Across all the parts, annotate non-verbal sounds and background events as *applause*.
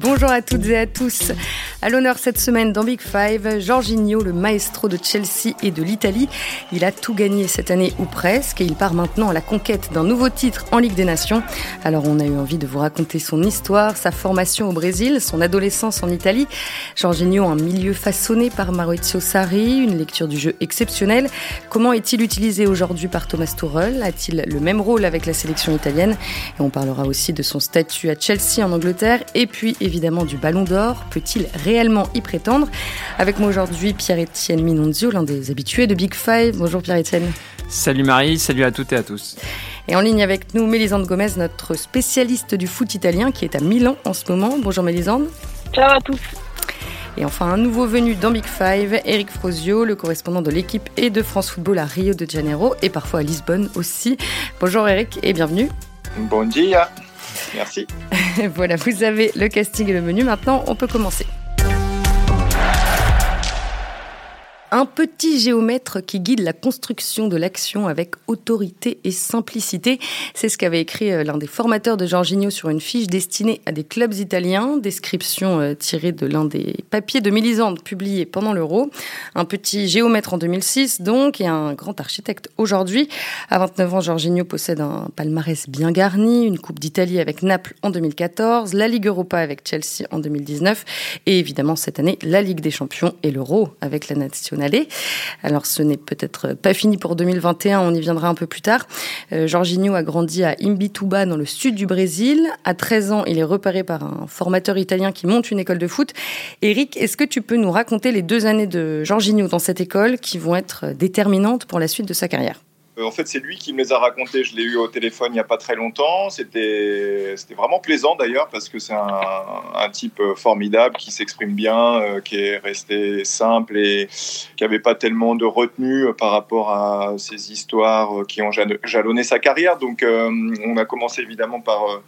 Bonjour à toutes et à tous. À l'honneur cette semaine dans Big Five, Jorginho, le maestro de Chelsea et de l'Italie. Il a tout gagné cette année ou presque et il part maintenant à la conquête d'un nouveau titre en Ligue des Nations. Alors on a eu envie de vous raconter son histoire, sa formation au Brésil, son adolescence en Italie. Jorginho, un milieu façonné par Maurizio Sarri, une lecture du jeu exceptionnelle. Comment est-il utilisé aujourd'hui par Thomas Tuchel? A-t-il le même rôle avec la sélection italienne? Et on parlera aussi de son statut à Chelsea en Angleterre et puis évidemment du Ballon d'Or. Peut-il réellement y prétendre Avec moi aujourd'hui Pierre-Étienne Minonzio, l'un des habitués de Big Five. Bonjour Pierre-Étienne. Salut Marie, salut à toutes et à tous. Et en ligne avec nous, Mélisande Gomez, notre spécialiste du foot italien qui est à Milan en ce moment. Bonjour Mélisande. Ciao à tous. Et enfin, un nouveau venu dans Big Five, Eric Frosio, le correspondant de l'équipe et de France Football à Rio de Janeiro et parfois à Lisbonne aussi. Bonjour Eric et bienvenue. Bon dia. Merci. *laughs* voilà, vous avez le casting et le menu. Maintenant, on peut commencer. Un petit géomètre qui guide la construction de l'action avec autorité et simplicité. C'est ce qu'avait écrit euh, l'un des formateurs de Jorginho sur une fiche destinée à des clubs italiens. Description euh, tirée de l'un des papiers de Mélisande publiés pendant l'Euro. Un petit géomètre en 2006 donc et un grand architecte aujourd'hui. À 29 ans, Jorginho possède un palmarès bien garni, une Coupe d'Italie avec Naples en 2014, la Ligue Europa avec Chelsea en 2019 et évidemment cette année la Ligue des Champions et l'Euro avec la nation alors ce n'est peut-être pas fini pour 2021, on y viendra un peu plus tard. Euh, Jorginho a grandi à Imbituba dans le sud du Brésil. À 13 ans, il est repéré par un formateur italien qui monte une école de foot. Eric, est-ce que tu peux nous raconter les deux années de Jorginho dans cette école qui vont être déterminantes pour la suite de sa carrière? En fait, c'est lui qui me les a racontés. Je l'ai eu au téléphone il n'y a pas très longtemps. C'était vraiment plaisant d'ailleurs parce que c'est un, type euh, formidable qui s'exprime bien, euh, qui est resté simple et qui n'avait pas tellement de retenue par rapport à ces histoires qui ont jalonné sa carrière. Donc, on a commencé évidemment par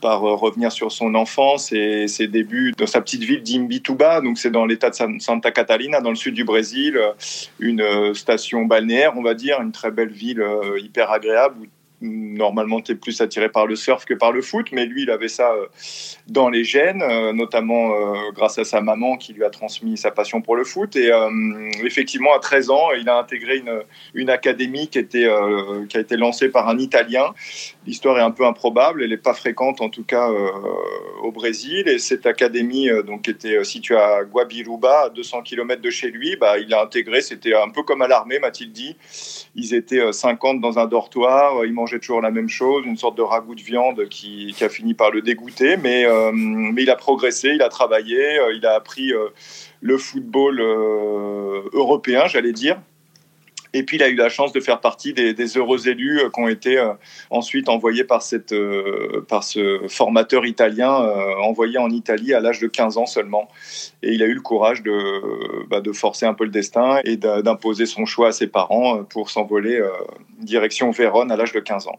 par euh, revenir sur son enfance et ses débuts dans sa petite ville d'Imbituba. Donc, c'est dans l'état de Santa Catalina, dans le sud du Brésil, euh, une euh, station balnéaire, on va dire, une très belle ville hyper agréable normalement tu es plus attiré par le surf que par le foot, mais lui il avait ça euh, dans les gènes, euh, notamment euh, grâce à sa maman qui lui a transmis sa passion pour le foot. Et effectivement, à 13 ans, il a intégré une, une académie qui, était, qui a été lancée par un Italien. L'histoire est un peu improbable, elle n'est pas fréquente en tout cas au Brésil. Et cette académie donc, était située à Guabiruba, à 200 km de chez lui, bah, il a intégré, c'était un peu comme à l'armée, m'a-t-il dit. Ils étaient 50 dans un dortoir, ils mangeait toujours la même chose, une sorte de ragoût de viande qui, a fini par le dégoûter. Mais, euh, mais il a progressé, il a travaillé, euh, il a appris euh, le football européen, j'allais dire. Et puis il a eu la chance de faire partie des, heureux élus qui ont été ensuite envoyés par, cette, par ce formateur italien, envoyé en Italie à l'âge de 15 ans seulement. Et il a eu le courage de, bah, de forcer un peu le destin et d'imposer son choix à ses parents pour s'envoler direction Vérone à l'âge de 15 ans.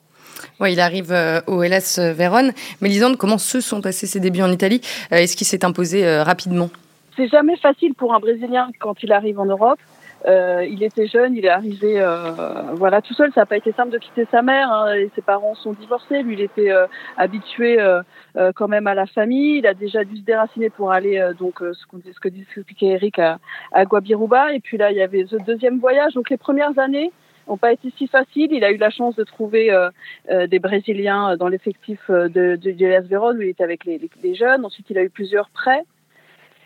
Oui, il arrive euh, au LS Vérone. Mais Lisande, comment se sont passés ses débuts en Italie? Euh, Est-ce qu'il s'est imposé euh, rapidement? C'est jamais facile pour un Brésilien quand il arrive en Europe. Euh, il était jeune, il est arrivé euh, voilà tout seul. Ça n'a pas été simple de quitter sa mère. Hein, et ses parents sont divorcés. Lui, il était euh, habitué quand même à la famille. Il a déjà dû se déraciner pour aller donc ce, qu'on ce que expliquait Eric à, à Guabiruba. Et puis là, il y avait ce deuxième voyage. Donc les premières années, n'ont pas été si faciles. Il a eu la chance de trouver euh, euh, des Brésiliens dans l'effectif euh, de, de, de où il était avec les, les, jeunes. Ensuite, il a eu plusieurs prêts.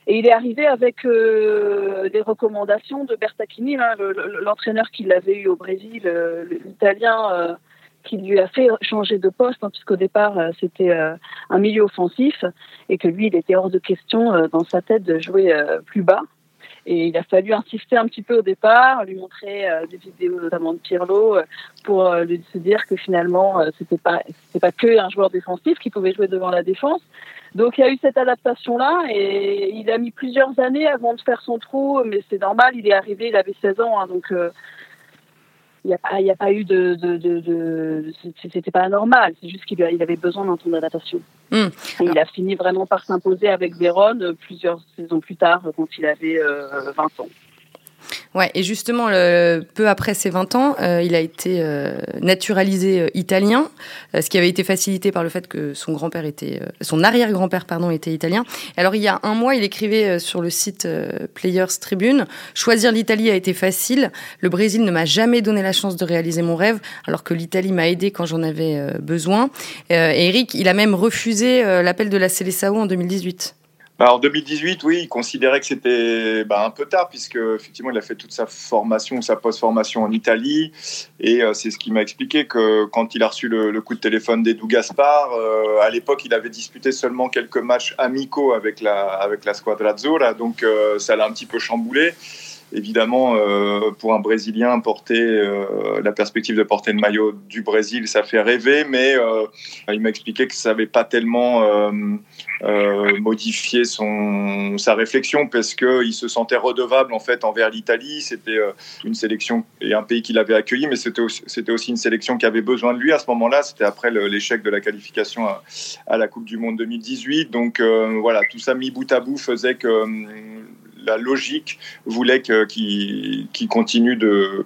Et il est arrivé avec des recommandations de Bertacchini, hein, l'entraîneur qui l'avait eu au Brésil, l'italien qui lui a fait changer de poste, hein, puisqu'au départ c'était un milieu offensif et que lui il était hors de question dans sa tête de jouer plus bas. Et il a fallu insister un petit peu au départ, lui montrer euh, des vidéos notamment de Pirlo euh, pour euh, lui se dire que finalement c'était pas c'était pas que un joueur défensif qui pouvait jouer devant la défense. Donc il y a eu cette adaptation là et il a mis plusieurs années avant de faire son trou, mais c'est normal. Il est arrivé, il avait 16 ans, hein, donc il n'y a, pas, a pas eu de. de, de, C'était pas normal, c'est juste qu'il il avait besoin d'un temps d'adaptation. Hmm. il a fini vraiment par s'imposer avec Véron plusieurs saisons plus tard, quand il avait 20 ans. Ouais, et justement, peu après ses 20 ans, il a été naturalisé italien, ce qui avait été facilité par le fait que son grand-père était, son arrière-grand-père pardon, était italien. Alors il y a un mois, il écrivait sur le site Players Tribune choisir l'Italie a été facile. Le Brésil ne m'a jamais donné la chance de réaliser mon rêve, alors que l'Italie m'a aidé quand j'en avais besoin. Eric, il a même refusé l'appel de la Célessao en 2018. Bah, en 2018, oui, il considérait que c'était bah, un peu tard, puisque effectivement, il a fait toute sa formation, sa post-formation en Italie. Et euh, c'est ce qui m'a expliqué que quand il a reçu le, coup de téléphone d'Edu Gaspar, euh, à l'époque, il avait disputé seulement quelques matchs amicaux avec la, avec la Squadra Azzurra, donc euh, ça l'a un petit peu chamboulé évidemment, euh, pour un Brésilien, porter euh, la perspective de porter le maillot du Brésil, ça fait rêver, mais euh, il m'a expliqué que ça n'avait pas tellement modifié son, sa réflexion parce qu'il se sentait redevable en fait envers l'Italie. C'était une sélection et un pays qu'il avait accueilli, mais c'était aussi, aussi, une sélection qui avait besoin de lui à ce moment-là. C'était après l'échec de la qualification à, à, la Coupe du Monde 2018. Donc voilà, tout ça mis bout à bout faisait que la logique voulait qu'il continue de,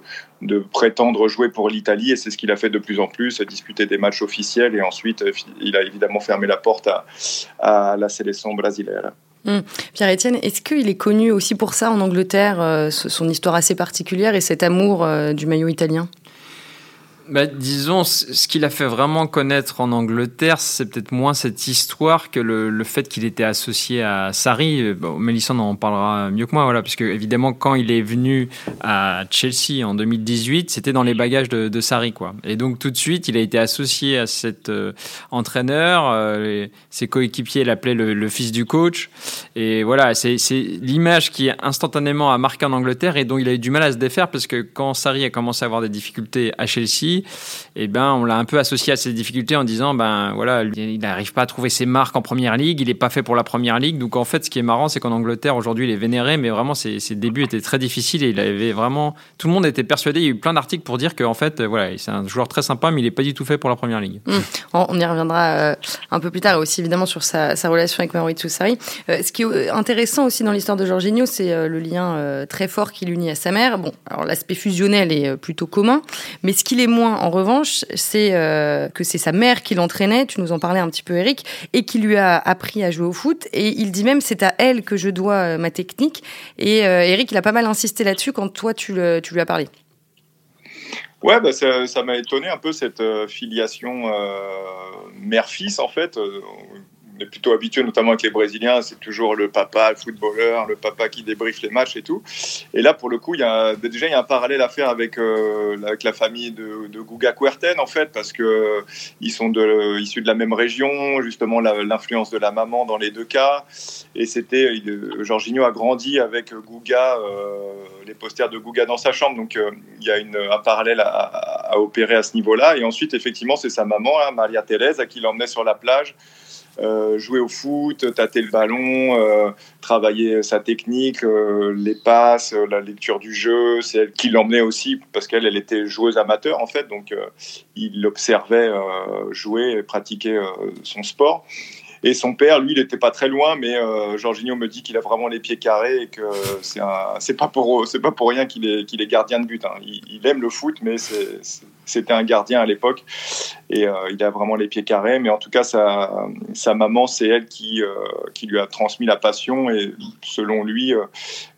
prétendre jouer pour l'Italie et c'est ce qu'il a fait de plus en plus, disputer des matchs officiels et ensuite il a évidemment fermé la porte à, la sélection brésilienne. Hum. Pierre-Etienne, est-ce qu'il est connu aussi pour ça en Angleterre, euh, son histoire assez particulière et cet amour euh, du maillot italien? Bah, disons, ce qu'il a fait vraiment connaître en Angleterre, c'est peut-être moins cette histoire que le, le fait qu'il était associé à Sarri. Bon, Mélissande en parlera mieux que moi, voilà, puisque évidemment, quand il est venu à Chelsea en 2018, c'était dans les bagages de, de, Sarri, quoi. Et donc, tout de suite, il a été associé à cet euh, entraîneur. Euh, ses coéquipiers l'appelaient le, le, fils du coach. Et voilà, c'est l'image qui instantanément a marqué en Angleterre et dont il a eu du mal à se défaire, parce que quand Sarri a commencé à avoir des difficultés à Chelsea, eh ben on l'a un peu associé à ces difficultés en disant ben voilà, il n'arrive pas à trouver ses marques en première ligue, il n'est pas fait pour la première ligue. Donc en fait, ce qui est marrant, c'est qu'en Angleterre aujourd'hui, il est vénéré, mais vraiment ses, débuts étaient très difficiles et il avait vraiment tout le monde était persuadé. Il y a eu plein d'articles pour dire qu'en fait, voilà, c'est un joueur très sympa, mais il n'est pas du tout fait pour la première ligue. Mmh. On y reviendra euh, un peu plus tard, aussi évidemment sur sa, relation avec Maurizio Sarri. Euh, ce qui est intéressant aussi dans l'histoire de Jorginho, c'est euh, le lien très fort qui l'unit à sa mère. Bon, alors l'aspect fusionnel est plutôt commun, mais ce qu'il est moins en revanche, c'est euh, que c'est sa mère qui l'entraînait, tu nous en parlais un petit peu Eric, et qui lui a appris à jouer au foot. Et il dit même c'est à elle que je dois euh, ma technique. Et euh, Eric, il a pas mal insisté là-dessus quand toi tu, lui as parlé. Ouais, bah ça m'a étonné un peu cette filiation mère-fils en fait est plutôt habitué, notamment avec les Brésiliens, c'est toujours le papa, le footballeur, le papa qui débriefe les matchs et tout. Et là, pour le coup, il y a, déjà, il y a un parallèle à faire avec, euh, avec la famille de, de Guga Kuerten, en fait, parce que euh, ils sont de, issus de la même région, justement, l'influence de la maman dans les deux cas. Et c'était, Jorginho a grandi avec Guga, euh, les posters de Guga dans sa chambre, donc il y a un parallèle à, opérer à ce niveau-là. Et ensuite, effectivement, c'est sa maman, hein, Maria Thérèse, à qui l'emmenait sur la plage euh, jouer au foot, tâter le ballon, euh, travailler sa technique, euh, les passes, la lecture du jeu. C'est elle qui l'emmenait aussi parce qu'elle, elle était joueuse amateur en fait, donc il l'observait jouer et pratiquer son sport. Et son père, lui, il n'était pas très loin, mais euh, Jorginho me dit qu'il a vraiment les pieds carrés et que c'est c'est pas pour pas pour rien qu'il est qu'il est gardien de but. Hein. Il, aime le foot, mais c'était un gardien à l'époque et euh, il a vraiment les pieds carrés. Mais en tout cas, sa, sa maman, c'est elle qui euh, qui lui a transmis la passion et selon lui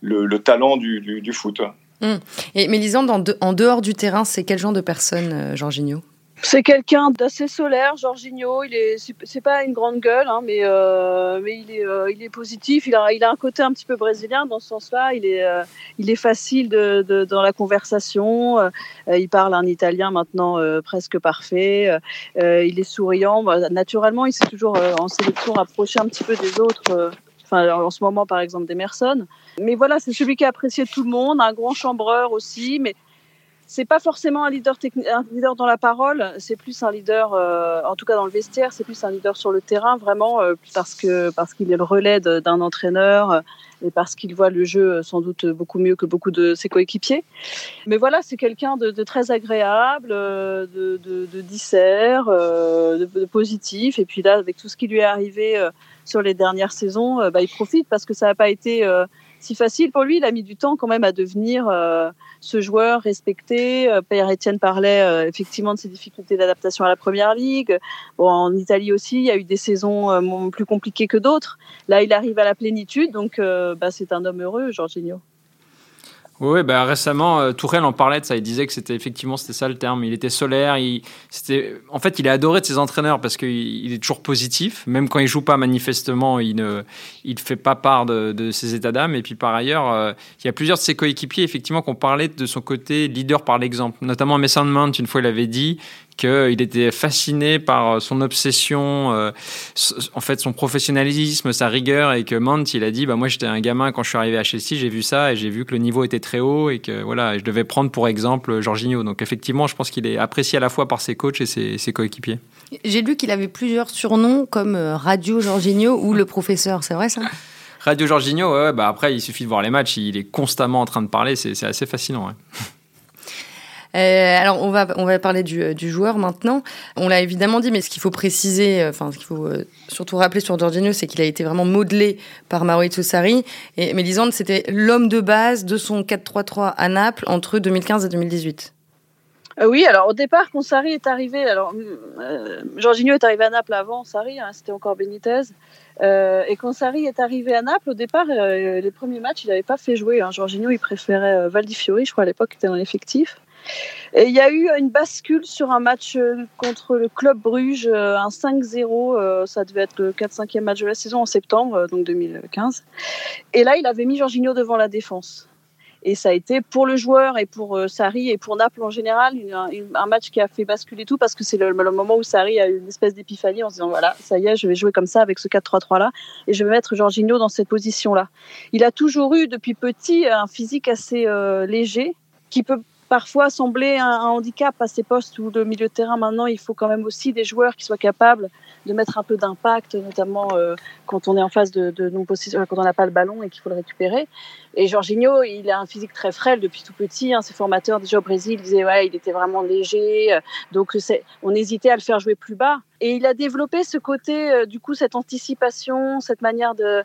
le, talent du, du, foot. Hum. Et Mélisande, en, dehors du terrain, c'est quel genre de personne, Jorginho? C'est quelqu'un d'assez solaire, Jorginho. Il est, c'est pas une grande gueule, hein, mais euh, mais il est, euh, il est positif. Il a, il a un côté un petit peu brésilien dans ce sens-là. Il est, euh, il est facile de, de, dans la conversation. il parle un italien maintenant presque parfait. il est souriant. Bah, naturellement, il s'est toujours en sélection rapproché un petit peu des autres. Enfin, en ce moment, par exemple, d'Emerson. Mais voilà, c'est celui qui a apprécié tout le monde, un grand chambreur aussi, mais c'est pas forcément un leader, un leader dans la parole, c'est plus un leader, euh, en tout cas dans le vestiaire, c'est plus un leader sur le terrain, vraiment, euh, parce que parce qu'il est le relais d'un entraîneur euh, et parce qu'il voit le jeu sans doute beaucoup mieux que beaucoup de ses coéquipiers. Mais voilà, c'est quelqu'un de, très agréable, de, de, de dissert, de, positif. Et puis là, avec tout ce qui lui est arrivé sur les dernières saisons, bah, il profite parce que ça n'a pas été si facile pour lui. Il a mis du temps quand même à devenir ce joueur respecté. Pierre-Etienne parlait effectivement de ses difficultés d'adaptation à la première ligue. Bon, en Italie aussi, il y a eu des saisons plus compliquées que d'autres. Là, il arrive à la plénitude, donc bah, c'est un homme heureux, Jorginho. Oui, bah récemment, euh, Tourelle en parlait de ça. Il disait que c'était effectivement c'était ça le terme. Il était solaire. Il, c'était, en fait, il est adoré de ses entraîneurs parce qu'il il est toujours positif. Même quand il joue pas, manifestement, il ne il fait pas part de, de ses états d'âme. Et puis par ailleurs, euh, il y a plusieurs de ses coéquipiers effectivement qui ont parlé de son côté leader par l'exemple. Notamment Mason Mount, une fois, il avait dit qu'il était fasciné par son obsession, euh, en fait son professionnalisme, sa rigueur, et que Mant, il a dit, bah moi j'étais un gamin quand je suis arrivé à Chelsea, j'ai vu ça et j'ai vu que le niveau était très haut et que voilà, je devais prendre pour exemple Jorginho. Donc effectivement, je pense qu'il est apprécié à la fois par ses coachs et ses, coéquipiers. J'ai lu qu'il avait plusieurs surnoms comme euh, Radio Jorginho ou le professeur, c'est vrai ça? Radio Jorginho, ouais, bah après il suffit de voir les matchs, il est constamment en train de parler, c'est assez fascinant. Ouais. Euh, alors on va on va parler du, du joueur maintenant. On l'a évidemment dit, mais ce qu'il faut préciser, euh, enfin ce qu'il faut euh, surtout rappeler sur Jorginho, c'est qu'il a été vraiment modelé par Maurizio Sarri. Et Mélisande, c'était l'homme de base de son 4-3-3 à Naples entre 2015 et 2018. oui, alors au départ, quand Sarri est arrivé, alors euh, est arrivé à Naples avant Sarri, hein, c'était encore Benitez. Euh, et quand Sarri est arrivé à Naples, au départ, les premiers matchs, il n'avait pas fait jouer. Hein. Il préférait Valdifiori, je crois à l'époque, était dans l'effectif. Et il y a eu une bascule sur un match euh, contre le Club Bruges, euh, un 5-0. Euh, ça devait être le 4-5e match de la saison en septembre, donc 2015. Et là, il avait mis Jorginho devant la défense. Et ça a été pour le joueur et pour Sarri et pour Naples en général un match qui a fait basculer tout parce que c'est le, moment où Sarri a eu une espèce d'épiphanie en se disant voilà, ça y est, je vais jouer comme ça avec ce 4-3-3 là et je vais mettre Jorginho dans cette position là. Il a toujours eu depuis petit un physique assez léger qui peut parfois sembler un, handicap à ces postes où le milieu de terrain maintenant il faut quand même aussi des joueurs qui soient capables de mettre un peu d'impact, notamment euh, quand on est en face de, de quand on n'a pas le ballon et qu'il faut le récupérer. Et Jorginho, il a un physique très frêle depuis tout petit. Hein. Ses formateurs déjà au Brésil disaient ouais, il était vraiment léger, euh, donc on hésitait à le faire jouer plus bas. Et il a développé ce côté, euh, du coup, cette anticipation, cette manière de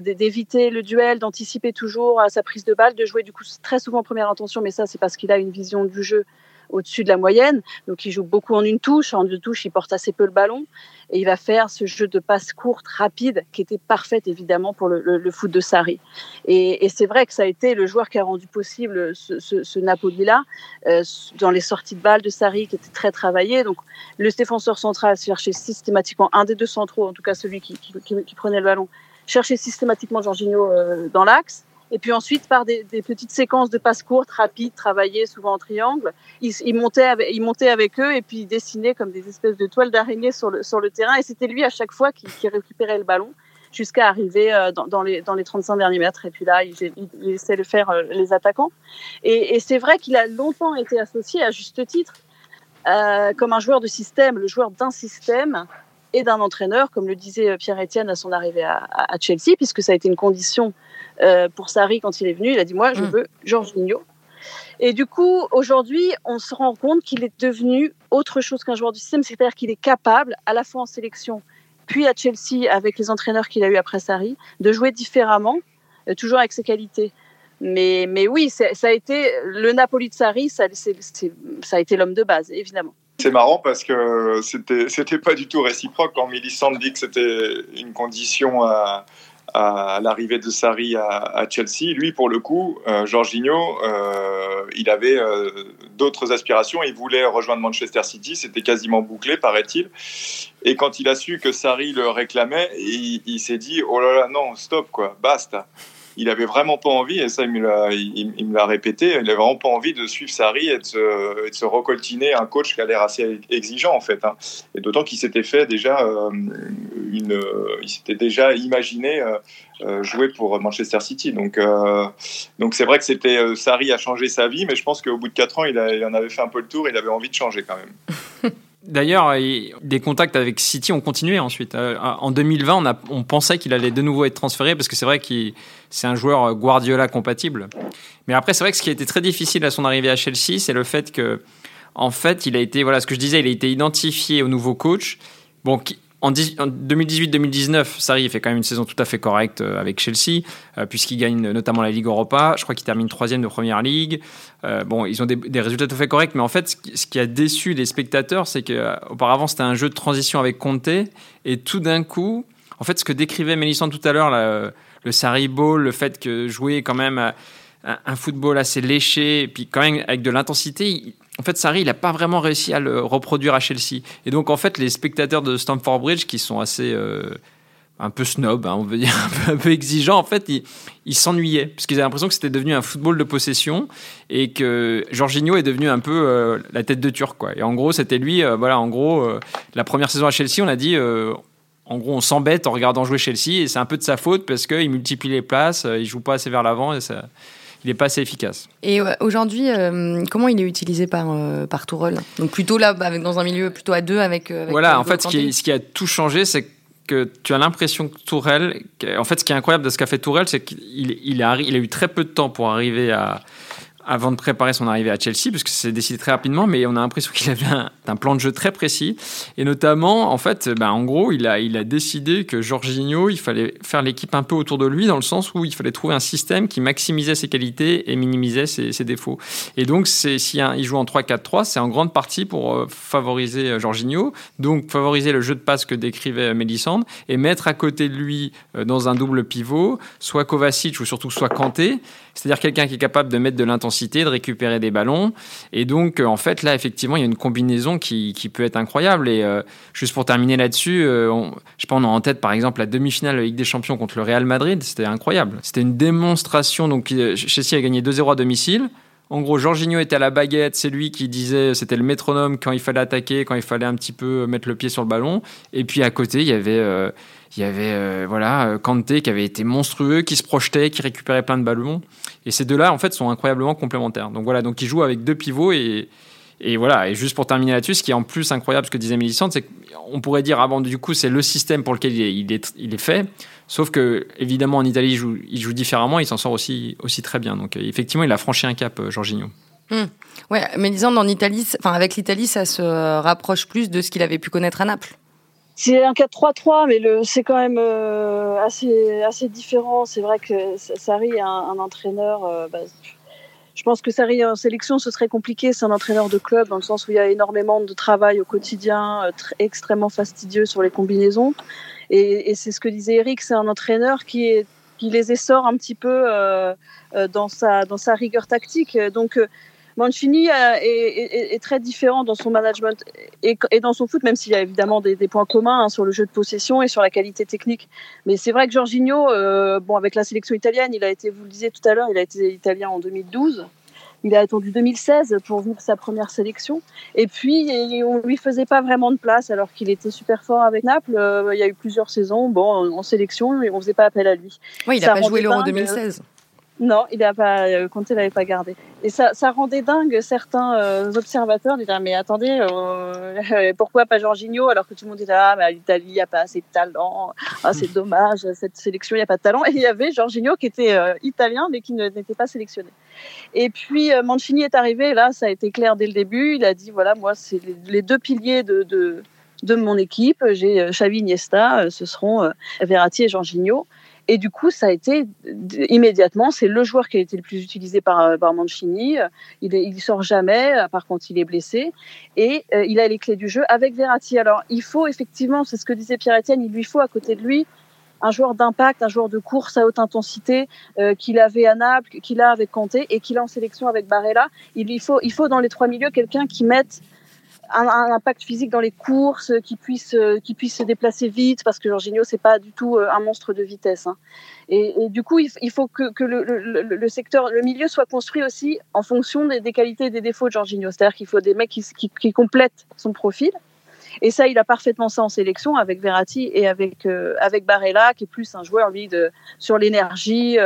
d'éviter le duel, d'anticiper toujours à sa prise de balle, de jouer du coup très souvent en première intention. Mais ça, c'est parce qu'il a une vision du jeu au-dessus de la moyenne. Donc il joue beaucoup en une touche. En deux touches, il porte assez peu le ballon. Et il va faire ce jeu de passe courte, rapide, qui était parfait évidemment pour le, foot de Sarri. Et, c'est vrai que ça a été le joueur qui a rendu possible ce, Napoli-là, euh, dans les sorties de balles de Sarri, qui était très travaillé. Donc le défenseur central cherchait systématiquement un des deux centraux, en tout cas celui qui, prenait le ballon, cherchait systématiquement Jorginho euh, dans l'axe. Et puis ensuite, par des, petites séquences de passes courtes, rapides, travaillées, souvent en triangle, il, il, montait avec, il montait avec eux et puis il dessinait comme des espèces de toiles d'araignée sur le, le terrain. Et c'était lui à chaque fois qui, récupérait le ballon jusqu'à arriver euh, dans, les, dans les 35 derniers mètres. Et puis là, il, il essaie de faire euh, les attaquants. Et, et c'est vrai qu'il a longtemps été associé, à juste titre, euh, comme un joueur de système, le joueur d'un système et d'un entraîneur, comme le disait Pierre-Etienne à son arrivée à, à, Chelsea, puisque ça a été une condition euh, pour Sarri quand il est venu. Il a dit moi, je mm. veux Jorginho. Et du coup, aujourd'hui, on se rend compte qu'il est devenu autre chose qu'un joueur du système, c'est-à-dire qu'il est capable, à la fois en sélection, puis à Chelsea, avec les entraîneurs qu'il a eu après Sarri, de jouer différemment, euh, toujours avec ses qualités. Mais, mais oui, ça a été le Napoli de Sarri, ça, ça a été l'homme de base, évidemment. C'est marrant parce que c'était c'était pas du tout réciproque quand Millicent dit que c'était une condition à, l'arrivée de Sarri à, Chelsea. Lui, pour le coup, euh, Jorginho, euh, il avait euh, d'autres aspirations. Il voulait rejoindre Manchester City. C'était quasiment bouclé, paraît-il. Et quand il a su que Sarri le réclamait, il, il s'est dit Oh là là, non, stop, quoi, basta il avait vraiment pas envie, et ça il me l'a, répété, il avait vraiment pas envie de suivre Sarri et de se, de se recoltiner un coach qui a l'air assez exigeant en fait. Hein. Et d'autant qu'il s'était fait déjà euh, une, il s'était déjà imaginé euh, euh, jouer pour Manchester City. Donc, donc c'est vrai que c'était Sarri a changé sa vie, mais je pense qu'au bout de 4 ans, il, il en avait fait un peu le tour, il avait envie de changer quand même. *laughs* D'ailleurs, des contacts avec City ont continué ensuite. Euh, en 2020, on, pensait qu'il allait de nouveau être transféré parce que c'est vrai que c'est un joueur Guardiola compatible. Mais après, c'est vrai que ce qui a été très difficile à son arrivée à Chelsea, c'est le fait que, en fait, il a été, voilà ce que je disais, il a été identifié au nouveau coach. Bon, en, 2018-2019, Sarri fait quand même une saison tout à fait correcte euh, avec Chelsea, euh, puisqu'il gagne notamment la Ligue Europa. Je crois qu'il termine troisième de Première Ligue. Euh, bon, ils ont des, résultats tout à fait corrects, mais en fait, ce qui, a déçu les spectateurs, c'est qu'auparavant, c'était un jeu de transition avec Conte, et tout d'un coup, en fait, ce que décrivait Mélissande tout à l'heure, le Sarri Ball, le fait que jouer quand même un football assez léché, et puis quand même avec de l'intensité, en fait, Sarri, il n'a pas vraiment réussi à le reproduire à Chelsea. Et donc, en fait, les spectateurs de Stamford Bridge, qui sont assez euh, un peu snob, hein, on veut dire *laughs* un peu, exigeants, en fait, ils s'ennuyaient parce qu'ils avaient l'impression que c'était devenu un football de possession et que Jorginho est devenu un peu euh, la tête de Turc, quoi. Et en gros, c'était lui. Euh, voilà, en gros, la première saison à Chelsea, on a dit. en gros, on s'embête en regardant jouer Chelsea et c'est un peu de sa faute parce qu'il multiplie les places, il joue pas assez vers l'avant et ça, il n'est pas assez efficace. Et euh, aujourd'hui, euh, comment il est utilisé par, euh, par Tourelle? Donc plutôt là, avec, dans un milieu plutôt à deux avec. voilà, en fait, ce qui, ce qui, a tout changé, c'est que tu as l'impression que Tourelle. En fait, ce qui est incroyable de ce qu'a fait Tourelle, c'est qu'il il a, il a eu très peu de temps pour arriver à, avant de préparer son arrivée à Chelsea, parce que c'est décidé très rapidement, mais on a l'impression *laughs* qu'il avait un, plan de jeu très précis. Et notamment, en fait, ben, en gros, il a, il a décidé que Jorginho, il fallait faire l'équipe un peu autour de lui, dans le sens où il fallait trouver un système qui maximisait ses qualités et minimisait ses, défauts. Et donc, si il joue en 3-4-3, c'est en grande partie pour euh, favoriser euh, Jorginho, donc favoriser le jeu de passe que décrivait Mélissande, et mettre à côté de lui, euh, dans un double pivot, soit Kovacic ou surtout soit Kanté, c'est-à-dire quelqu'un qui est capable de mettre de l'intensité, de récupérer des ballons. Et donc, euh, en fait, là, effectivement, il y a une combinaison qui, peut être incroyable. Et euh, juste pour terminer là-dessus, euh, je pas, on a en tête, par exemple, la demi-finale de Ligue des Champions contre le Real Madrid. C'était incroyable. C'était une démonstration. Donc, Chelsea a gagné 2-0 à domicile. En gros, Jorginho était à la baguette, c'est lui qui disait, c'était le métronome quand il fallait attaquer, quand il fallait un petit peu mettre le pied sur le ballon. Et puis à côté, il y avait il y avait euh, voilà euh, Kanté qui avait été monstrueux, qui se projetait, qui récupérait plein de ballons. Et ces deux-là, en fait, sont incroyablement complémentaires. Donc voilà, donc ils jouent avec deux pivots et, voilà. Et juste pour terminer là-dessus, ce qui est en plus incroyable, ce que disait Mélissande, c'est qu'on pourrait dire avant du coup, c'est le système pour lequel il est, fait. Sauf que évidemment en Italie, il joue, différemment, il s'en sort aussi, très bien. Donc effectivement, il a franchi un cap, euh, Jorginho. Hum. Ouais, Mélisande en Italie, enfin avec l'Italie, ça se rapproche plus de ce qu'il avait pu connaître à Naples. C'est un 4-3-3, mais le, c'est quand même euh, assez, assez différent. C'est vrai que Sarri est un, un entraîneur. Euh, bah, je pense que Sarri en sélection, ce serait compliqué. C'est un entraîneur de club, dans le sens où il y a énormément de travail au quotidien, euh, extrêmement fastidieux sur les combinaisons. Et, et c'est ce que disait Eric, c'est un entraîneur qui, est, qui les essore un petit peu euh, dans, sa, dans sa rigueur tactique. Donc, Mancini euh, est, très différent dans son management et, dans son foot, même s'il y a évidemment des, points communs hein, sur le jeu de possession et sur la qualité technique. Mais c'est vrai que Jorginho, euh, bon, avec la sélection italienne, il a été, vous le disiez tout à l'heure, il a été italien en 2012. Il a attendu 2016 pour vivre sa première sélection. Et puis, on lui faisait pas vraiment de place alors qu'il était super fort avec Naples. Euh, il y a eu plusieurs saisons bon, en, sélection et on faisait pas appel à lui. Oui, il n'a pas joué l'Euro 2016. Non, il a pas, euh, Conte l'avait pas gardé. Et ça, ça rendait dingue certains euh, observateurs. Disaient, mais attendez, euh, *laughs* pourquoi pas Jorginho alors que tout le monde disait, ah, mais l'Italie, il n'y a pas assez de talent. Ah, c'est dommage, cette sélection, il n'y a pas de talent. Et il y avait Jorginho qui était italien, mais qui n'était pas sélectionné. Et puis, Mancini est arrivé, là, ça a été clair dès le début. Il a dit, voilà, moi, c'est les, deux piliers de, de, de mon équipe. J'ai Xavi Iniesta, ce seront Verratti et Jorginho. Et du coup, ça a été immédiatement, c'est le joueur qui a été le plus utilisé par, euh, par Mancini. Il, est, il sort jamais, à part quand il est blessé. Et euh, il a les clés du jeu avec Verratti. Alors, il faut effectivement, c'est ce que disait Pierre-Etienne, il lui faut à côté de lui un joueur d'impact, un joueur de course à haute intensité euh, qu'il avait à Naples, qu'il a avec Kanté et qu'il a en sélection avec Barella. Il, il, faut, il faut dans les trois milieux quelqu'un qui mette un, impact physique dans les courses, qui puisse, euh, puisse se déplacer vite, parce que Jorginho, c'est pas du tout euh, un monstre de vitesse. Hein. Et, du coup, il, faut que, le, secteur, le milieu soit construit aussi en fonction des, qualités et des défauts de Jorginho. C'est-à-dire qu'il faut des mecs qui, complètent son profil et ça, il a parfaitement ça en sélection avec Verratti et avec euh, avec Barella, qui est plus un joueur lui de sur l'énergie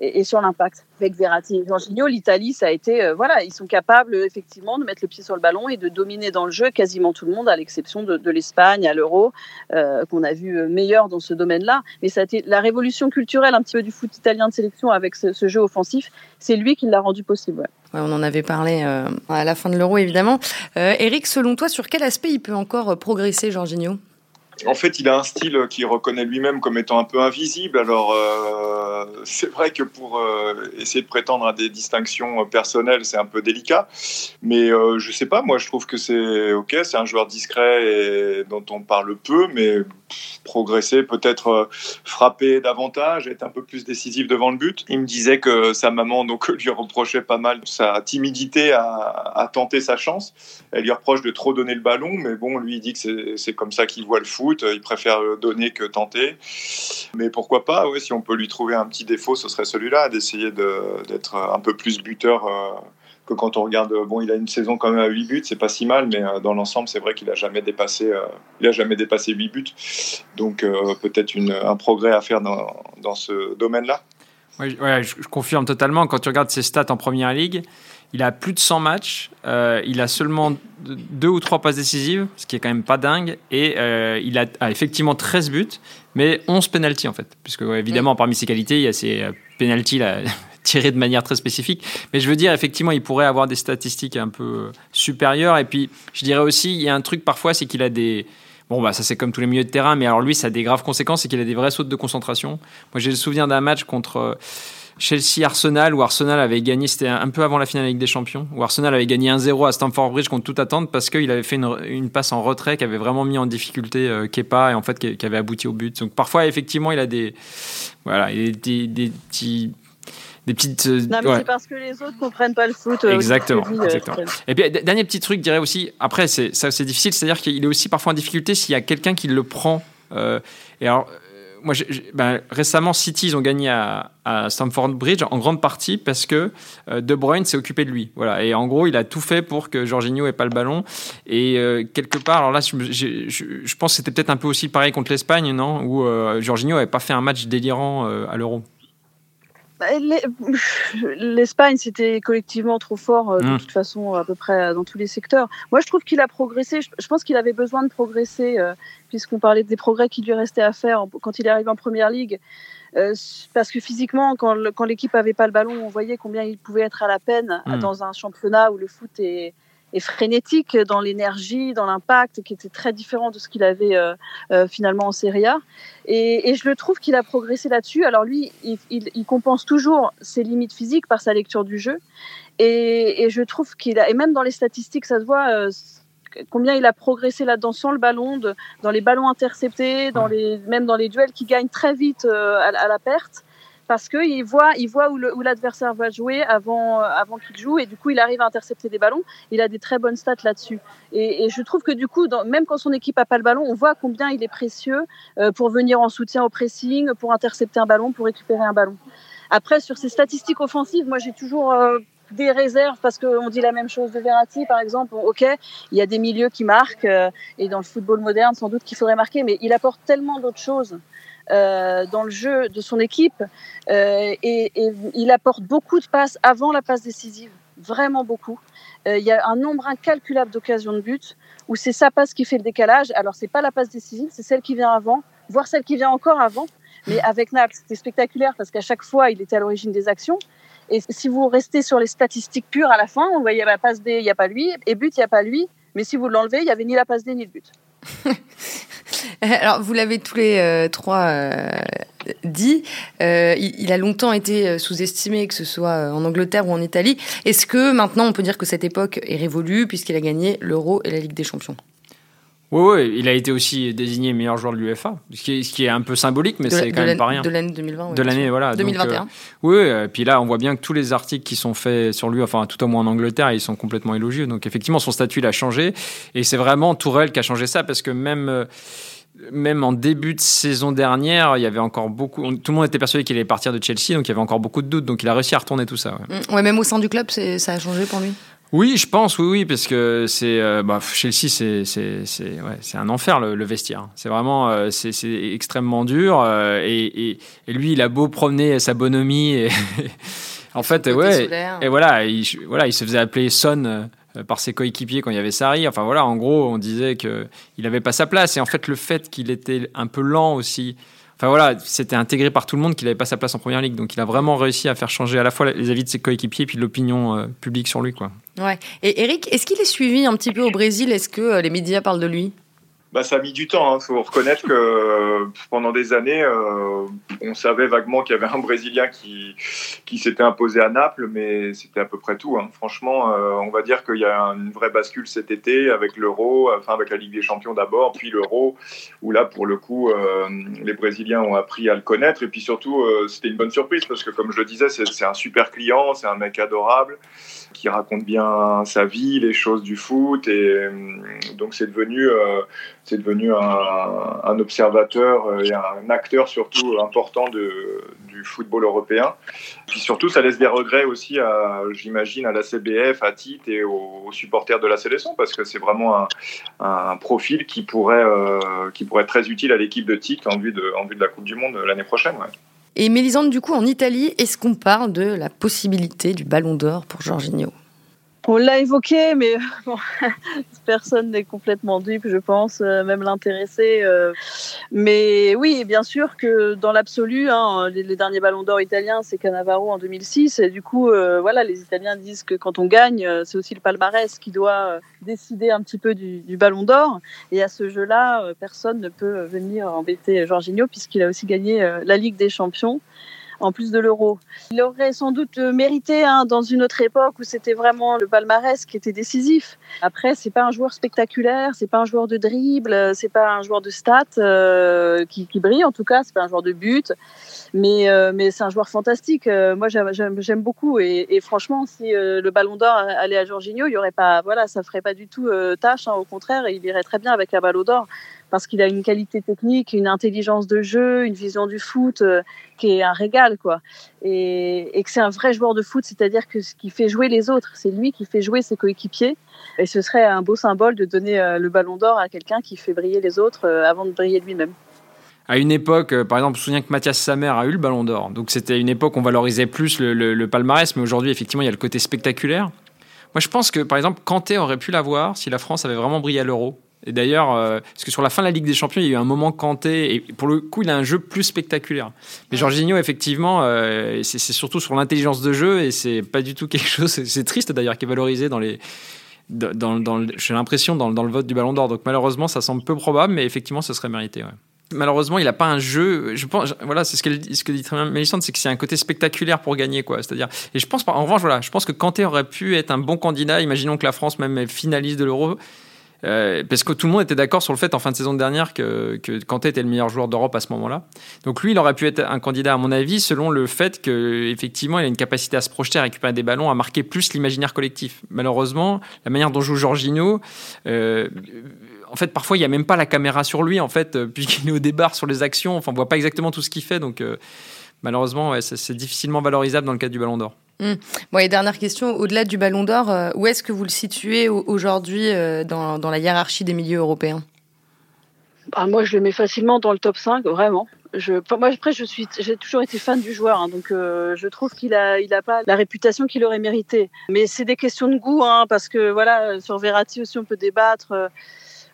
et, sur l'impact. Avec Verratti et Jorginho, l'Italie, ça a été euh, voilà, ils sont capables effectivement de mettre le pied sur le ballon et de dominer dans le jeu quasiment tout le monde, à l'exception de, l'Espagne à l'Euro, qu'on a vu meilleur dans ce domaine-là. Mais ça a été la révolution culturelle un petit peu du foot italien de sélection avec ce, jeu offensif. C'est lui qui l'a rendu possible. Ouais on en avait parlé euh, à la fin de l'euro, évidemment. Euh, Eric, selon toi, sur quel aspect il peut encore progresser, Jorginho? En fait, il a un style qu'il reconnaît lui-même comme étant un peu invisible. Alors, euh, c'est vrai que pour euh, essayer de prétendre à des distinctions personnelles, c'est un peu délicat. Mais euh, je sais pas, moi, je trouve que c'est OK. C'est un joueur discret et dont on parle peu, mais progresser, peut-être frapper davantage, être un peu plus décisif devant le but. Il me disait que sa maman donc *laughs* lui reprochait pas mal sa timidité à, à tenter sa chance. Elle lui reproche de trop donner le ballon, mais bon, lui il dit que c'est comme ça qu'il voit le foot il préfère donner que tenter. Mais pourquoi pas, si on peut lui trouver un petit défaut, ce serait celui-là, d'essayer d'être un peu plus buteur euh, que quand on regarde. Bon, il a une saison quand même à 8 buts, c'est pas si mal, mais euh, dans l'ensemble, c'est vrai qu'il a jamais dépassé, euh, il a jamais dépassé 8 buts. Donc peut-être un progrès à faire dans, dans ce domaine-là. Oui, je, confirme totalement. Quand tu regardes ses stats en première ligue, il a plus de 100 matchs. Euh, il a seulement deux ou trois passes décisives, ce qui est quand même pas dingue. Et euh, il a, effectivement 13 buts, mais 11 pénalties en fait. Puisque évidemment, parmi ses qualités, il y a ces euh, pénalties là, *laughs* tirés de manière très spécifique. Mais je veux dire, effectivement, il pourrait avoir des statistiques un peu supérieures. Et puis, je dirais aussi, il y a un truc parfois, c'est qu'il a des. Bon, bah, ça c'est comme tous les milieux de terrain, mais alors lui, ça a des graves conséquences, c'est qu'il a des vraies sautes de concentration. Moi, j'ai le souvenir d'un match contre Chelsea-Arsenal, où Arsenal avait gagné, c'était un peu avant la finale Ligue des Champions, où Arsenal avait gagné 1-0 à Stamford Bridge contre toute attente parce qu'il avait fait une, passe en retrait qui avait vraiment mis en difficulté euh, Kepa et en fait qui, avait abouti au but. Donc parfois, effectivement, il a des, voilà, des, des, petits des petites. Euh, non, mais c'est parce que les autres comprennent pas le foot. Euh, exactement. exactement. Et puis, dernier petit truc, je dirais aussi, après, c'est, ça, c'est difficile, c'est-à-dire qu'il est aussi parfois en difficulté s'il y a quelqu'un qui le prend. et alors, moi, ben, récemment, City, ils ont gagné à, Stamford Bridge en grande partie parce que euh, De Bruyne s'est occupé de lui. Voilà. Et en gros, il a tout fait pour que Jorginho ait pas le ballon. Et euh, quelque part, alors là, je, pense que c'était peut-être un peu aussi pareil contre l'Espagne, non? Où euh, Jorginho n'avait pas fait un match délirant à l'Euro. Bah, *laughs* L'Espagne, c'était collectivement trop fort, de mmh. toute façon, à peu près dans tous les secteurs. Moi, je trouve qu'il a progressé. Je, pense qu'il avait besoin de progresser, puisqu'on parlait des progrès qui lui restaient à faire quand il est arrivé en première ligue. parce que physiquement, quand l'équipe avait pas le ballon, on voyait combien il pouvait être à la peine mmh. dans un championnat où le foot est, et frénétique dans l'énergie, dans l'impact, qui était très différent de ce qu'il avait euh, euh, finalement en Serie A. Et, je le trouve qu'il a progressé là-dessus. Alors lui, il, compense toujours ses limites physiques par sa lecture du jeu. Et, je trouve qu'il a, et même dans les statistiques, ça se voit. Euh, combien il a progressé là-dedans sans le ballon, dans les ballons interceptés, dans les, même dans les duels qui gagnent très vite à, la perte parce qu'il voit, il voit où l'adversaire va jouer avant, euh, avant qu'il joue et du coup il arrive à intercepter des ballons. Il a des très bonnes stats là-dessus. Et, je trouve que du coup, même quand son équipe n'a pas le ballon, on voit combien il est précieux euh, pour venir en soutien au pressing, pour intercepter un ballon, pour récupérer un ballon. Après, sur ses statistiques offensives, moi j'ai toujours euh, des réserves parce qu'on dit la même chose de Verratti, par exemple. Ok, il y a des milieux qui marquent et dans le football moderne, sans doute qu'il faudrait marquer, mais il apporte tellement d'autres choses euh, dans le jeu de son équipe euh, et, il apporte beaucoup de passes avant la passe décisive, vraiment beaucoup. Euh, il y a un nombre incalculable d'occasions de but où c'est sa passe qui fait le décalage. Alors c'est pas la passe décisive, c'est celle qui vient avant, voire celle qui vient encore avant. Mais avec Naples, c'était spectaculaire parce qu'à chaque fois, il était à l'origine des actions. Et si vous restez sur les statistiques pures à la fin, on voyait la passe D, il n'y a pas lui, et but, il n'y a pas lui. Mais si vous l'enlevez, il n'y avait ni la passe D ni le but. *laughs* Alors, vous l'avez tous les euh, trois euh, dit, euh, il, a longtemps été sous-estimé, que ce soit en Angleterre ou en Italie. Est-ce que maintenant on peut dire que cette époque est révolue puisqu'il a gagné l'Euro et la Ligue des Champions? Oui, oui, il a été aussi désigné meilleur joueur de l'UEFA, ce, qui est un peu symbolique, mais c'est quand même pas rien. De l'année 2020. de l'année, voilà. 2021. oui, et puis là, on voit bien que tous les articles qui sont faits sur lui, enfin, tout au moins en Angleterre, ils sont complètement élogieux. Donc, effectivement, son statut, il a changé. Et c'est vraiment Tourelle qui a changé ça, parce que même. Euh, même en début de saison dernière, il y avait encore beaucoup. Tout le monde était persuadé qu'il allait partir de Chelsea, donc il y avait encore beaucoup de doutes. Donc il a réussi à retourner tout ça. Ouais, mm. même au sein du club, ça a changé pour lui. Oui, je pense, oui, oui, parce que c'est euh, bah, Chelsea, c'est c'est ouais, un enfer le, vestiaire. C'est vraiment euh, c'est extrêmement dur euh, et, et, et, lui, il a beau promener sa bonhomie et *laughs* en fait, ouais, et voilà, il, voilà, il se faisait appeler Son par ses coéquipiers quand il y avait Sarri. Enfin voilà, en gros, on disait que il n'avait pas sa place et en fait, le fait qu'il était un peu lent aussi Enfin voilà, c'était intégré par tout le monde qu'il n'avait pas sa place en première ligue. Donc il a vraiment réussi à faire changer à la fois les avis de ses coéquipiers et puis l'opinion euh, publique sur lui. Quoi. Ouais. Et Eric, est-ce qu'il est suivi un petit peu au Brésil? Est-ce que euh, les médias parlent de lui? Bah, ça a mis du temps. Il hein. faut reconnaître que pendant des années, euh, on savait vaguement qu'il y avait un Brésilien qui, qui s'était imposé à Naples, mais c'était à peu près tout. Hein. Franchement, euh, on va dire qu'il y a une vraie bascule cet été avec l'Euro, enfin avec la Ligue des Champions d'abord, puis l'Euro, où là, pour le coup, euh, les Brésiliens ont appris à le connaître. Et puis surtout, c'était une bonne surprise parce que, comme je le disais, c'est un super client, c'est un mec adorable qui raconte bien sa vie, les choses du foot. Et donc, c'est devenu c'est devenu un, observateur euh, et un acteur surtout important du football européen. Puis surtout, ça laisse des regrets aussi, j'imagine, à la CBF, à Tite et aux, supporters de la sélection, parce que c'est vraiment un, profil qui pourrait, euh, qui pourrait être très utile à l'équipe de Tite en vue de, en vue de la Coupe du Monde l'année prochaine. Et Mélisande, du coup, en Italie, est-ce qu'on parle de la possibilité du ballon d'or pour Jorginho? On l'a évoqué, mais *laughs* *laughs* personne n'est complètement dupe, je pense, euh, même l'intéressé. Euh. Mais oui, bien sûr que dans l'absolu, hein, les, derniers ballons d'or italiens, c'est Cannavaro en 2006. Et du coup, euh, voilà, les Italiens disent que quand on gagne, c'est aussi le palmarès qui doit décider un petit peu du, du ballon d'or. Et à ce jeu-là, personne ne peut venir embêter Jorginho puisqu'il a aussi gagné la Ligue des Champions en plus de l'euro. Il aurait sans doute mérité hein, dans une autre époque où c'était vraiment le palmarès qui était décisif. Après, c'est pas un joueur spectaculaire, c'est pas un joueur de dribble, c'est pas un joueur de stats euh, qui, qui, brille en tout cas, c'est pas un joueur de but, mais euh, mais c'est un joueur fantastique. Euh, moi, j'aime beaucoup et, et, franchement, si le Ballon d'Or allait à Jorginho, il y aurait pas, voilà, ça ferait pas du tout tâche. Hein, au contraire, il irait très bien avec la Ballon d'Or parce qu'il a une qualité technique, une intelligence de jeu, une vision du foot euh, qui est un régal, quoi. Et, et que c'est un vrai joueur de foot, c'est-à-dire que ce qui fait jouer les autres, c'est lui qui fait jouer ses coéquipiers. Et ce serait un beau symbole de donner euh, le ballon d'or à quelqu'un qui fait briller les autres euh, avant de briller lui-même. À une époque, par exemple, je me souviens que Mathias Samer a eu le ballon d'or. Donc c'était une époque où on valorisait plus le, le palmarès, mais aujourd'hui, effectivement, il y a le côté spectaculaire. Moi, je pense que, par exemple, Kanté aurait pu l'avoir si la France avait vraiment brillé à l'Euro. Et d'ailleurs, euh, parce que sur la fin de la Ligue des Champions, il y a eu un moment Kanté, et pour le coup, il a un jeu plus spectaculaire. Mais Jorginho, effectivement, euh, c'est surtout sur l'intelligence de jeu, et c'est pas du tout quelque chose, c'est triste d'ailleurs, qui est valorisé dans les. Dans, dans, j'ai l'impression dans, dans, le vote du Ballon d'Or. Donc malheureusement, ça semble peu probable, mais effectivement, ce serait mérité. Malheureusement, il n'a pas un jeu. Voilà, c'est ce, que dit très bien Mélissande, c'est que c'est un côté spectaculaire pour gagner, quoi. C'est-à-dire, et je pense, en revanche, voilà, je pense que Kanté aurait pu être un bon candidat. Imaginons que la France même finaliste de l'Euro euh, parce que tout le monde était d'accord sur le fait en fin de saison dernière que, Kanté était le meilleur joueur d'Europe à ce moment-là. Donc lui, il aurait pu être un candidat à mon avis selon le fait qu'effectivement, il a une capacité à se projeter, à récupérer des ballons, à marquer plus l'imaginaire collectif. Malheureusement, la manière dont joue Jorginho, euh, en fait, parfois, il n'y a même pas la caméra sur lui, en fait, euh, *laughs* puisqu'il est au débar sur les actions. On voit pas exactement tout ce qu'il fait. Donc, malheureusement, c'est difficilement valorisable dans le cadre du Ballon d'Or. Mmh. Bon, et dernière question, au-delà du Ballon d'Or, euh, où est-ce que vous le situez aujourd'hui euh, dans, dans, la hiérarchie des milieux européens? Bah, Moi, je le mets facilement dans le top 5, vraiment. Je, moi, après, je suis, j'ai toujours été fan du joueur, hein, donc euh, je trouve qu'il a, il a pas la réputation qu'il aurait mérité. Mais c'est des questions de goût, hein, parce que voilà, sur Verratti aussi, on peut débattre.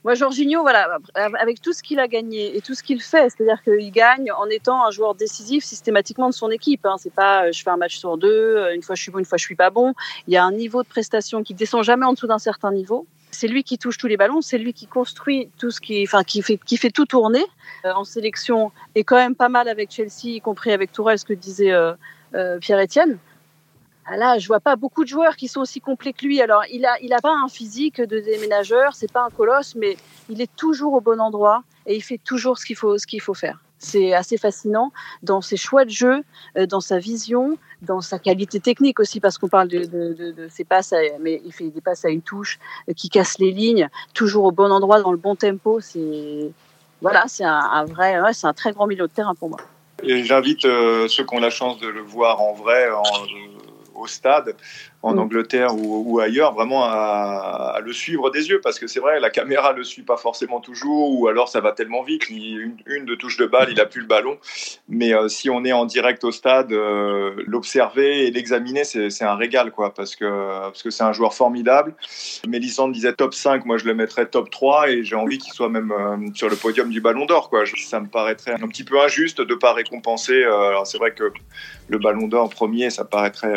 Moi, Jorginho, voilà, avec tout ce qu'il a gagné et tout ce qu'il fait, c'est-à-dire qu'il gagne en étant un joueur décisif systématiquement de son équipe. Hein. C'est pas, euh, je fais un match sur deux, euh, une fois je suis bon, une fois je suis pas bon. Il y a un niveau de prestation qui descend jamais en dessous d'un certain niveau. C'est lui qui touche tous les ballons, c'est lui qui construit tout ce qui, enfin, qui fait, qui fait tout tourner. Euh, en sélection, et quand même pas mal avec Chelsea, y compris avec Tourelle, ce que disait Pierre-Etienne. Ah là, je vois pas beaucoup de joueurs qui sont aussi complets que lui. Alors, il a, il a pas un physique de déménageur, c'est pas un colosse, mais il est toujours au bon endroit et il fait toujours ce qu'il faut, ce qu'il faut faire. C'est assez fascinant dans ses choix de jeu, euh, dans sa vision, dans sa qualité technique aussi, parce qu'on parle de, ses passes, mais il fait des passes à une touche euh, qui casse les lignes, toujours au bon endroit, dans le bon tempo. C'est voilà, c'est un, vrai, c'est un très grand milieu de terrain pour moi. J'invite euh, ceux qui ont la chance de le voir en vrai, au stade en mm. Angleterre ou, ailleurs, vraiment à, le suivre des yeux, parce que c'est vrai, la caméra le suit pas forcément toujours, ou alors ça va tellement vite, une, une de touche de balle, il a plus le ballon. Mais euh, si on est en direct au stade, euh, l'observer et l'examiner, c'est un régal, quoi, parce que parce que c'est un joueur formidable. Mélisande disait top 5, moi je le mettrais top 3, et j'ai envie qu'il soit même euh, sur le podium du Ballon d'Or, quoi. Ça me paraîtrait un petit peu injuste de pas récompenser. alors c'est vrai que le Ballon d'Or premier, ça paraîtrait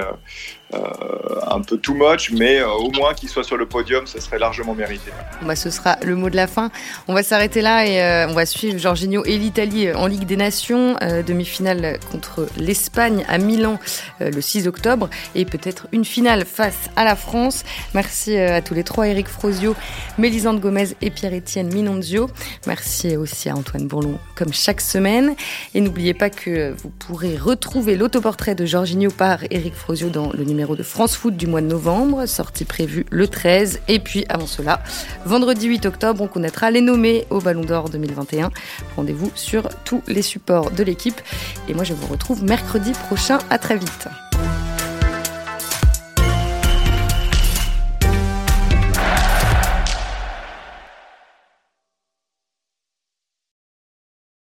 un peu too much, mais euh, au moins qu'il soit sur le podium, ça serait largement mérité. Bah, ce sera le mot de la fin. On va s'arrêter là et euh, on va suivre Jorginho et l'Italie en Ligue des Nations, demi-finale contre l'Espagne à Milan le 6 octobre et peut-être une finale face à la France. Merci à tous les trois, Eric Frosio, Mélisande Gomez et Pierre-Étienne Minonzio. Merci aussi à Antoine Bourlon comme chaque semaine. Et n'oubliez pas que vous pourrez retrouver l'autoportrait de Jorginho par Eric Frosio dans le numéro de France Foot du mois de novembre, sortie prévue le 13. Et puis avant cela, vendredi 8 octobre, on connaîtra les nommés au Ballon d'Or 2021. Rendez-vous sur tous les supports de l'équipe. Et moi, je vous retrouve mercredi prochain. À très vite.